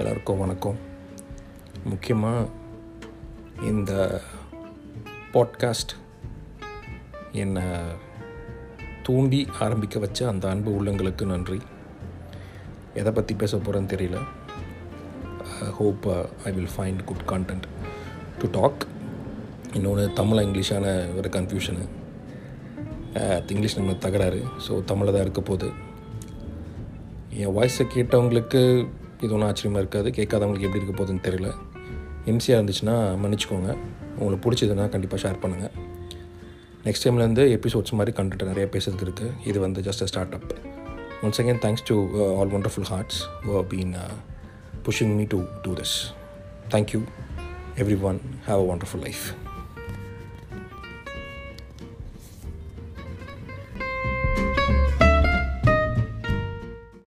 எல்லாருக்கும் வணக்கம். முக்கியமாக இந்த பாட்காஸ்ட் என்னை தூண்டி ஆரம்பிக்க வச்ச அந்த அன்பு உள்ளங்களுக்கு நன்றி. எதை பற்றி பேச போகிறேன்னு தெரியல. Hope I will find good content to talk இன்னொன்று தமிழ் இங்கிலீஷான ஒரு கன்ஃபியூஷனு uh, இங்கிலீஷ் நம்ம தகராறு. ஸோ தமிழில் தான் இருக்க போகுது. என் வாய்ஸை கேட்டவங்களுக்கு இது ஒன்றும் ஆச்சரியமாக இருக்காது. கேட்காதவங்களுக்கு எப்படி இருக்க போகுதுன்னு தெரியல. எம்சியாக இருந்துச்சுன்னா மன்னிச்சிக்கோங்க. உங்களுக்கு பிடிச்சதுன்னா கண்டிப்பாக ஷேர் பண்ணுங்கள் நெக்ஸ்ட் டைம்லேருந்து எபிசோட்ஸ் மாதிரி கண்டென்ட் நிறைய பேசுறதுக்கு இருக்குது இது வந்து just a start up once again thanks to all wonderful hearts been pushing me to do this thank you everyone have a wonderful life